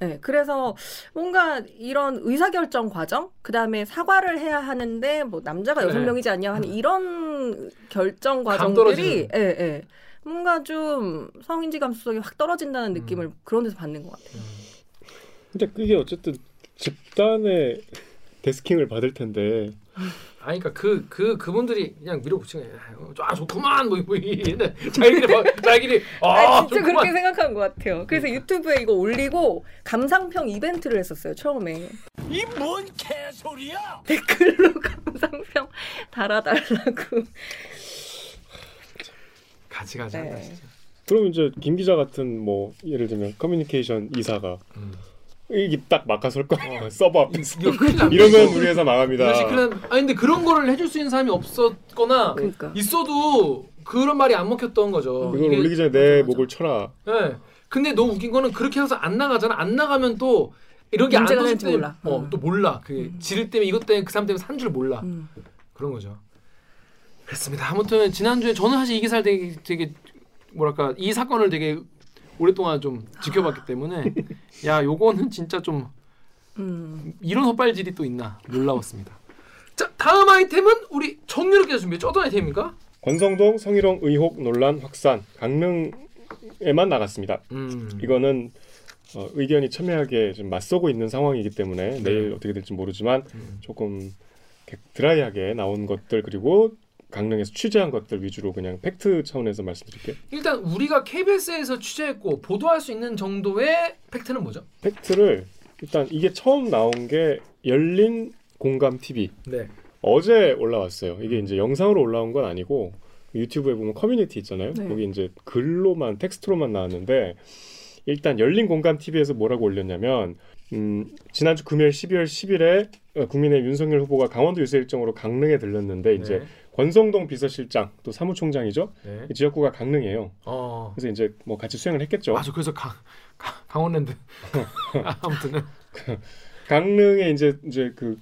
네, 그래서 뭔가 이런 의사결정 과정, 그 다음에 사과를 해야 하는데 뭐 남자가. 여섯 명이지 않냐 하는
음.
이런 결정
감
과정들이. 예, 예, 뭔가 좀 성인지 감수성이 확 떨어진다는 느낌을 그런 데서 받는 것 같아요.
근데 그게 어쨌든 집단의 데스킹을 받을 텐데
아니 그러니까 그 그 그분들이 그냥 밀어붙이는 거예요. 아 좋구만 뭐 뭐. 이래. 자기들이 막 자기들이 아,
아, 진짜
좋구만.
그렇게 생각한 것 같아요. 그래서 유튜브에 이거 올리고 감상평 이벤트를 했었어요 처음에.
이 뭔 개소리야?
댓글로 감상평 달아달라고.
가지 가지 한다
네.
진짜.
그럼 이제 김 기자 같은 뭐 예를 들면 커뮤니케이션 이사가
음.
이게 딱 막아설 거예요. 서버 앞에서. 이러면. 우리 회사 망합니다.
납니다. 아니 근데 그런 거를 해줄 수 있는 사람이 없었거나
그러니까.
있어도 그런 말이 안 먹혔던 거죠.
이걸
이게-
올리기 전에 내
맞아, 맞아.
목을 쳐라.
네. 근데 너무 웃긴 거는 그렇게 해서 안 나가잖아. 안 나가면 또 이런 게안
문제가 될지 몰라.
어,
음.
또 몰라. 그 지를 때문에 이것 때문에 그 사람 때문에 산 줄 몰라.
음.
그런 거죠. 그렇습니다. 아무튼 지난주에 저는 사실 이 기사를 되게 되게 뭐랄까 이 사건을 되게 오랫동안 좀 지켜봤기 때문에 야 요거는 진짜 좀
음.
이런 헛발질이 또 있나 놀라웠습니다. 자 다음 아이템은 우리 정유롭게 준비했죠. 어떤 아이템입니까?
권성동 성희롱 의혹 논란 확산. 강릉 에만 나갔습니다.
음.
이거는 어, 의견이 첨예하게 좀 맞서고 있는 상황이기 때문에 내일 어떻게 될지 모르지만
음.
조금 드라이하게 나온 것들 그리고 강릉에서 취재한 것들 위주로 그냥 팩트 차원에서 말씀드릴게요.
일단 우리가 KBS에서 취재했고 보도할 수 있는 정도의 팩트는 뭐죠?
팩트를 일단 이게 처음 나온 게 열린 공감 TV
네.
어제 올라왔어요. 이게 이제 영상으로 올라온 건 아니고 유튜브에 보면 커뮤니티 있잖아요.
네.
거기 이제 글로만 텍스트로만 나왔는데 일단 열린 공감 TV에서 뭐라고 올렸냐면 음, 지난주 금요일 12월 10일에 어, 국민의 윤석열 후보가 강원도 유세 일정으로 강릉에 들렀는데 이제
네.
권성동 비서실장 또 사무총장이죠.
네.
이 지역구가 강릉이에요.
어.
그래서 이제 뭐 같이 수행을 했겠죠.
맞아. 그래서 강, 강 강원랜드. 아무튼
강릉에 이제 이제 그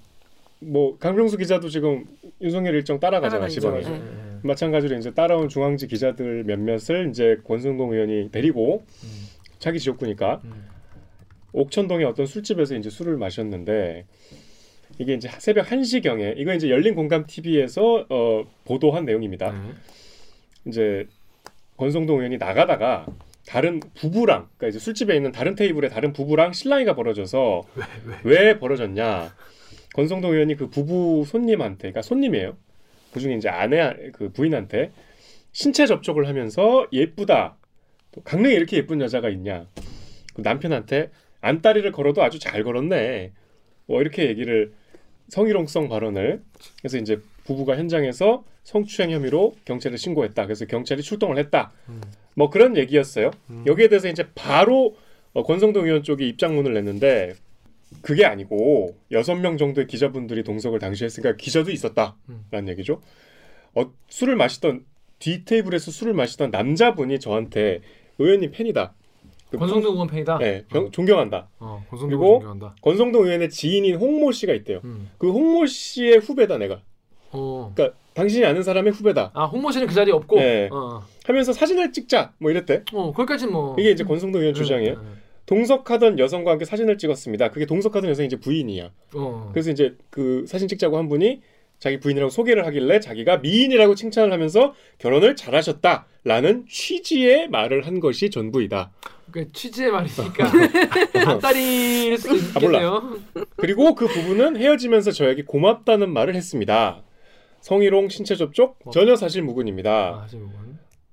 뭐 강병수 기자도 지금 윤석열 일정 따라가잖아
따라가죠.
지방에서.
네.
마찬가지로 이제 따라온 중앙지 기자들 몇몇을 이제 권성동 의원이 데리고
음.
자기 지역구니까
음.
옥천동의 어떤 술집에서 이제 술을 마셨는데 이게 이제 새벽 1시 경에 이거 이제 열린 공감 TV에서 어, 보도한 내용입니다.
네.
이제 권성동 의원이 나가다가 다른 부부랑 그러니까 이제 술집에 있는 다른 테이블에 다른 부부랑 신랑이가 벌어져서
왜, 왜?
왜 벌어졌냐? 권성동 의원이 그 부부 손님한테, 그러니까 손님이에요. 그중에 이제 아내 그 부인한테 신체 접촉을 하면서 예쁘다. 또 강릉에 이렇게 예쁜 여자가 있냐? 그 남편한테 안다리를 걸어도 아주 잘 걸었네. 뭐 이렇게 얘기를 성희롱성 발언을 그래서 이제 부부가 현장에서 성추행 혐의로 경찰에 신고했다. 그래서 경찰이 출동을 했다.
음.
뭐 그런 얘기였어요.
음.
여기에 대해서 이제 바로 어, 권성동 의원 쪽이 입장문을 냈는데 그게 아니고 여섯 명 정도의 기자분들이 동석을 당시 했으니까 기자도 있었다라는
음.
얘기죠. 어, 술을 마시던 뒤 테이블에서 술을 마시던 남자분이 저한테 의원님 팬이다. 그
권성동 의원 팬이다.
네, 병- 존경한다.
어, 권성동
그리고
존경한다.
권성동 의원의 지인인 홍모 씨가 있대요.
음.
그 홍모 씨의 후배다 내가.
어.
그러니까 당신이 아는 사람의 후배다.
아 홍모 씨는 그 자리에 없고.
네.
어.
하면서 사진을 찍자 뭐 이랬대.
어 거기까지 뭐.
이게 이제 권성동 의원 주장이에요.
네, 네.
동석하던 여성과 함께 사진을 찍었습니다. 그게 동석하던 여성이 이제 부인이야.
어.
그래서 이제 그 사진 찍자고 한 분이 자기 부인이라고 소개를 하길래 자기가 미인이라고 칭찬을 하면서 결혼을 잘하셨다라는 취지의 말을 한 것이 전부이다.
그 취지의 말이니까 앞다리일 수도
아.
있겠네요.
그리고 그 부부는 헤어지면서 저에게 고맙다는 말을 했습니다. 성희롱 신체 접촉 전혀 사실 무근입니다.
아.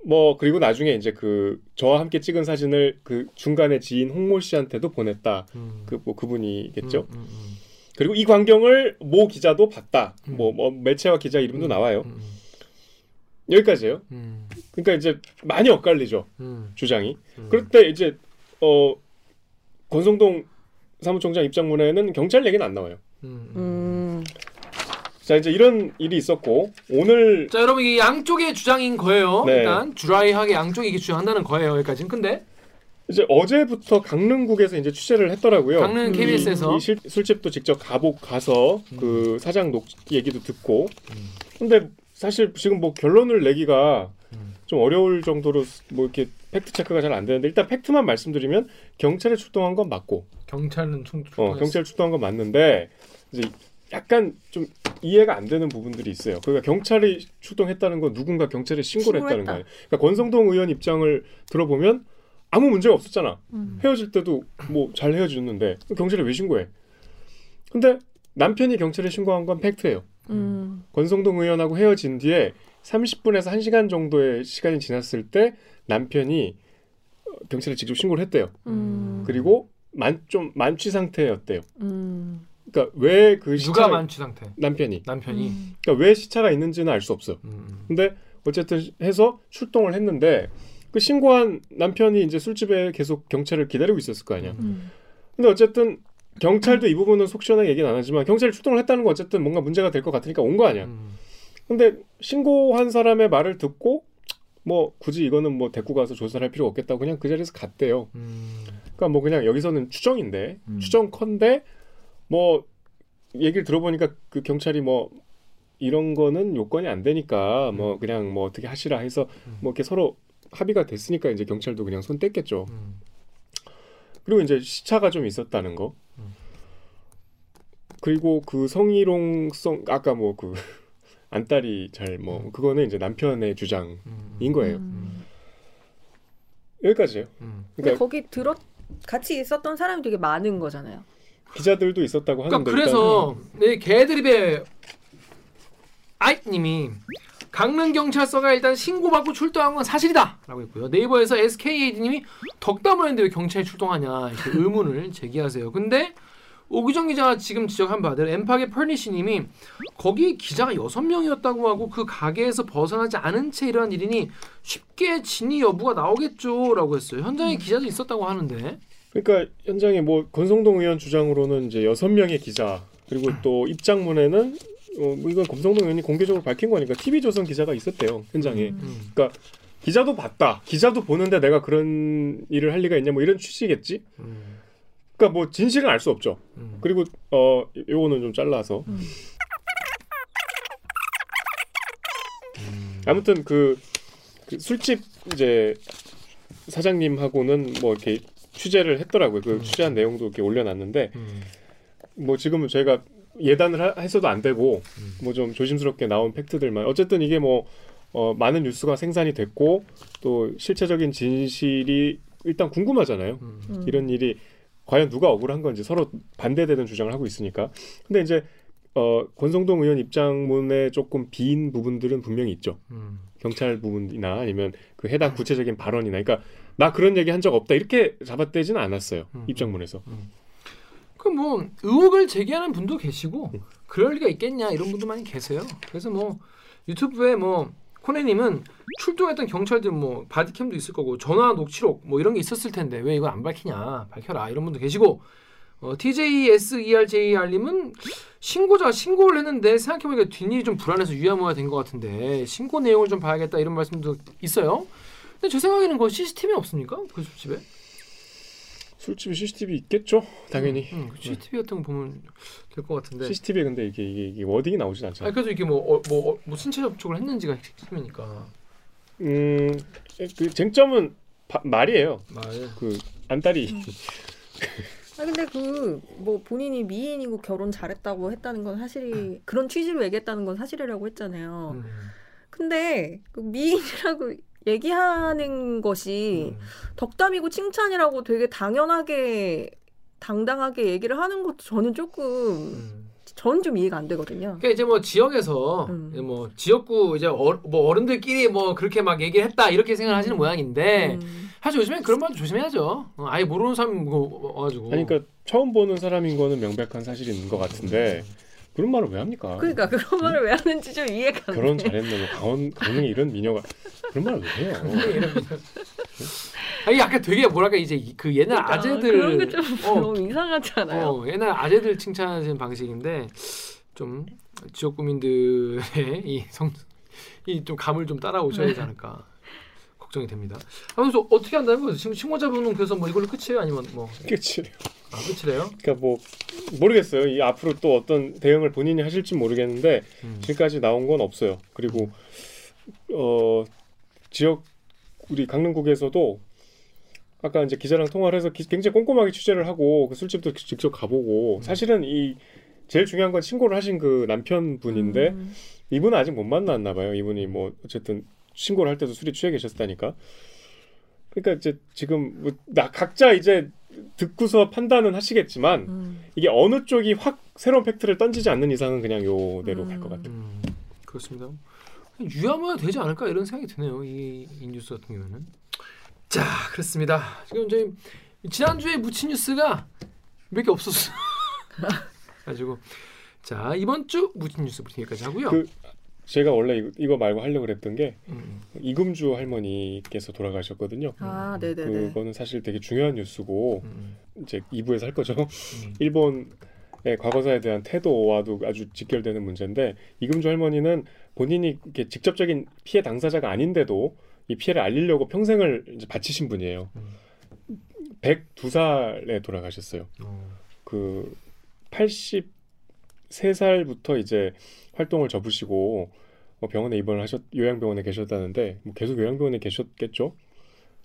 뭐 그리고 나중에 이제 그 저와 함께 찍은 사진을 그 중간에 지인 홍모 씨한테도 보냈다.
음.
그뭐 그분이겠죠.
음, 음, 음.
그리고 이 광경을 모 기자도 봤다.
음.
뭐, 뭐 매체와 기자 이름도 나와요.
음,
여기까지예요.
음,
그러니까 이제 많이 엇갈리죠
음,
주장이.
음.
그럴 때 이제 어 권성동 사무총장 입장문에는 경찰 얘기는 안 나와요.
음.
음.
자 이제 이런 일이 있었고 오늘
자 여러분 이게 양쪽의 주장인 거예요.
네.
일단 드라이하게 양쪽이 이게 주장한다는 거예요. 여기까지는. 근데
이제 어제부터 강릉국에서 이제 취재를 했더라고요.
강릉 KBS에서
이, 이 실- 술집도 직접 가복 가서 그 사장 녹 얘기도 듣고. 근데 사실 지금 뭐 결론을 내기가
음.
좀 어려울 정도로 뭐 이렇게 팩트 체크가 잘 안 되는데 일단 팩트만 말씀드리면 경찰에 출동한 건 맞고
경찰은 총
어, 경찰 출동한 건 맞는데 이제 약간 좀 이해가 안 되는 부분들이 있어요. 그러니까 경찰이 출동했다는 건 누군가 경찰에 신고를 했다는
신고했다.
거예요. 그러니까 권성동 의원 입장을 들어보면 아무 문제가 없었잖아.
음.
헤어질 때도 뭐 잘 헤어졌는데 경찰에 왜 신고해? 근데 남편이 경찰에 신고한 건 팩트예요.
음.
권성동 의원하고 헤어진 뒤에 30분에서 1시간 정도의 시간이 지났을 때 남편이 어, 경찰에 직접 신고를 했대요.
음.
그리고 만, 좀 만취 상태였대요.
음.
그러니까 왜 그 시차
누가 만취 상태?
남편이
남편이.
음.
그러니까 왜 시차가 있는지는 알 수 없어.
음.
근데 어쨌든 해서 출동을 했는데 그 신고한 남편이 이제 술집에 계속 경찰을 기다리고 있었을 거 아니야.
음.
근데 어쨌든 경찰도 이 부분은 속 시원하게 얘기는 안 하지만 경찰이 출동을 했다는 건 어쨌든 뭔가 문제가 될 것 같으니까 온 거 아니야.
음.
근데 신고한 사람의 말을 듣고 뭐 굳이 이거는 뭐 데리고 가서 조사를 할 필요가 없겠다고 그냥 그 자리에서 갔대요.
음.
그러니까 뭐 그냥 여기서는 추정인데
음.
추정컨대 뭐 얘기를 들어보니까 그 경찰이 뭐 이런 거는 요건이 안 되니까 뭐 그냥 뭐 어떻게 하시라 해서
음.
뭐 이렇게 서로 합의가 됐으니까 이제 경찰도 그냥 손 뗐겠죠.
음.
그리고 이제 시차가 좀 있었다는 거.
음.
그리고 그 성희롱성 아까 뭐 그 안딸이 잘 뭐 그거는 이제 남편의 주장인
음.
거예요.
음.
여기까지예요.
음.
근데
그러니까
거기 들어 같이 있었던 사람이 되게 많은 거잖아요.
기자들도 있었다고 하는데
그러니까 그래서 네 개드립의 아이님이 강릉 경찰서가 일단 신고받고 출동한 건 사실이다 라고 했고요. 네이버에서 SKAD님이 덕담을 했는데 왜 경찰이 출동하냐 이렇게 의문을 제기하세요. 근데 오기정 기자가 지금 지적한 바들 엠팍의 펄니시님이 거기 기자가 여섯 명이었다고 하고 그 가게에서 벗어나지 않은 채 일어난 일이니 쉽게 진위 여부가 나오겠죠라고 했어요. 현장에 기자도 있었다고 하는데
그러니까 현장에 뭐 권성동 의원 주장으로는 이제 여섯 명의 기자 그리고 또 입장문에는 어, 뭐 이건 권성동 의원이 공개적으로 밝힌 거니까 TV조선 기자가 있었대요 현장에.
음.
그러니까 기자도 봤다. 기자도 보는데 내가 그런 일을 할 리가 있냐 뭐 이런 취지겠지.
음,
그러니까 뭐 진실은 알 수 없죠.
음.
그리고 어 요거는 좀 잘라서
음.
아무튼 그, 그 술집 이제 사장님하고는 뭐 이렇게 취재를 했더라고요. 그 취재한 내용도 이렇게 올려놨는데
음.
뭐 지금은 저희가 예단을 하, 해서도 안 되고
음.
뭐좀 조심스럽게 나온 팩트들만 어쨌든 이게 뭐 어, 많은 뉴스가 생산이 됐고 또 실체적인 진실이 일단 궁금하잖아요.
음.
음.
이런 일이 과연 누가 억울한 건지 서로 반대되는 주장을 하고 있으니까. 근데 이제 어, 권성동 의원 입장문에 조금 빈 부분들은 분명히 있죠.
음.
경찰 부분이나 아니면 그 해당 구체적인 발언이나 그러니까 나 그런 얘기 한 적 없다 이렇게 잡아떼지는 않았어요.
음.
입장문에서.
그 뭐 의혹을 제기하는 분도 계시고 그럴 리가 있겠냐 이런 분도 많이 계세요. 그래서 뭐 유튜브에 뭐 코네님은 출동했던 경찰들 뭐 바디캠도 있을 거고 전화 녹취록 뭐 이런 게 있었을 텐데 왜 이걸 안 밝히냐 밝혀라 이런 분도 계시고 어, TJSERJR님은 신고자 신고를 했는데 생각해보니까 뒷일이 좀 불안해서 유야무야 된 것 같은데 신고 내용을 좀 봐야겠다 이런 말씀도 있어요. 근데 제 생각에는 그 CCTV 없습니까? 그 집에?
술집에 CCTV 있겠죠, 당연히.
음, 그 CCTV 같은 거 보면 될 것 같은데.
CCTV에 근데 이게, 이게, 이게 워딩이 나오진 않잖아요.
아니 그래도 이게 뭐뭐뭐 뭐, 어, 뭐 신체 접촉을 했는지가 핵심이니까
음, 그 쟁점은 바- 말이에요.
말.
그 안달이
아 근데 그 뭐 본인이 미인이고 결혼 잘했다고 했다는 건 사실이 그런 취지로 얘기했다는 건 사실이라고 했잖아요.
음.
근데 그 미인이라고 얘기하는 것이
음.
덕담이고 칭찬이라고 되게 당연하게 당당하게 얘기를 하는 것도 저는 조금
음.
저는 좀 이해가 안 되거든요.
그러니까 이제 뭐 지역에서
음.
이제 뭐 지역구 이제 어, 뭐 어른들끼리 뭐 그렇게 막 얘기를 했다 이렇게 생각하시는 모양인데
음.
사실 요즘엔 그런 말도 조심해야죠. 어, 아예 모르는 사람 뭐 와가지고.
아니 그러니까 처음 보는 사람인 거는 명백한 사실인 것 같은데 그런 말을 왜 합니까?
그러니까 그런 말을 왜 하는지 좀 이해가 안
결혼
돼.
잘했네, 뭐 강원 강릉에 이런 미녀가 그런 말을 왜 해요?
아니 약간 되게 뭐랄까 이제 이- 그 옛날
그러니까
아재들
그런 게 좀
어,
너무 이상하잖아요.
어, 옛날 아재들 칭찬하시는 방식인데 좀 지역 구민들의 이 성 이 좀 감을 좀 따라오셔야 되지 않을까 걱정이 됩니다. 아무튼 어떻게 한다는 거예요? 지금 신고자분은 그래서 뭐 이걸로 끝이에요? 아니면 뭐
그렇지.
아, 끝이래요?
그러니까 뭐 모르겠어요. 이 앞으로 또 어떤 대응을 본인이 하실지 모르겠는데
음.
지금까지 나온 건 없어요. 그리고 어 지역 우리 강릉국에서도 아까 이제 기자랑 통화를 해서 기- 굉장히 꼼꼼하게 취재를 하고 그 술집도 직접 가보고 사실은 이 제일 중요한 건 신고를 하신 그 남편분인데
음.
이분은 아직 못 만났나 봐요. 이분이 뭐 어쨌든 신고를 할 때도 술이 취해 계셨다니까. 그러니까 이제 지금 뭐 나 각자 이제 듣고서 판단은 하시겠지만
음.
이게 어느 쪽이 확 새로운 팩트를 던지지 않는 이상은 그냥 요대로 갈것
음.
같아요.
음, 그렇습니다. 유야무야 되지 않을까 이런 생각이 드네요. 이, 이 뉴스 같은 경우에는. 자, 그렇습니다. 지금 저희 지난주에 묻힌 뉴스가 몇 개 없었어. 가지고 자 이번 주 묻힌 뉴스 브리핑 여기까지 하고요.
그 제가 원래 이거 말고 하려고 그랬던 게
음. 음.
이금주 할머니께서 돌아가셨거든요.
아, 네네
그거는 사실 되게 중요한 뉴스고
음. 음.
이제 2부에서 할 거죠.
음.
일본의 과거사에 대한 태도와도 아주 직결되는 문제인데 이금주 할머니는 본인이 이렇게 직접적인 피해 당사자가 아닌데도 이 피해를 알리려고 평생을 이제 바치신 분이에요.
음.
102살에 돌아가셨어요.
어.
그80 세살부터 이제 활동을 접으시고 뭐 병원에 입원을 하셨 요양병원에 계셨다는데 뭐 계속 요양병원에 계셨겠죠.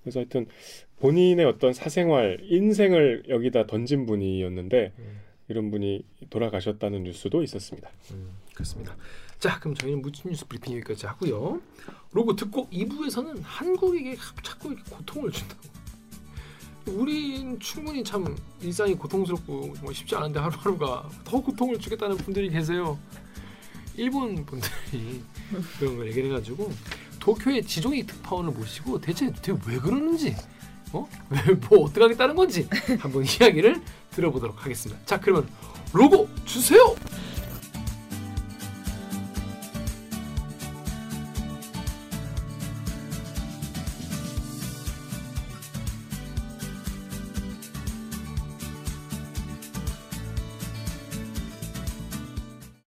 그래서 하여튼 본인의 어떤 사생활, 인생을 여기다 던진 분이었는데
음.
이런 분이 돌아가셨다는 뉴스도 있었습니다.
음, 그렇습니다. 자, 그럼 저희는 무침 뉴스 브리핑 여기까지 하고요. 로고 듣고 2부에서는 한국에게 자꾸 고통을 준다고 우린 충분히 참 일상이 고통스럽고 정말 쉽지 않은데 하루하루가 더 고통을 주겠다는 분들이 계세요. 일본 분들이 그런 걸 얘기를 해가지고 도쿄의 지종이 특파원을 모시고 대체 대체 왜 그러는지 어? 왜뭐 어떻게 하겠다는 건지 한번 이야기를 들어보도록 하겠습니다. 자 그러면 로고 주세요.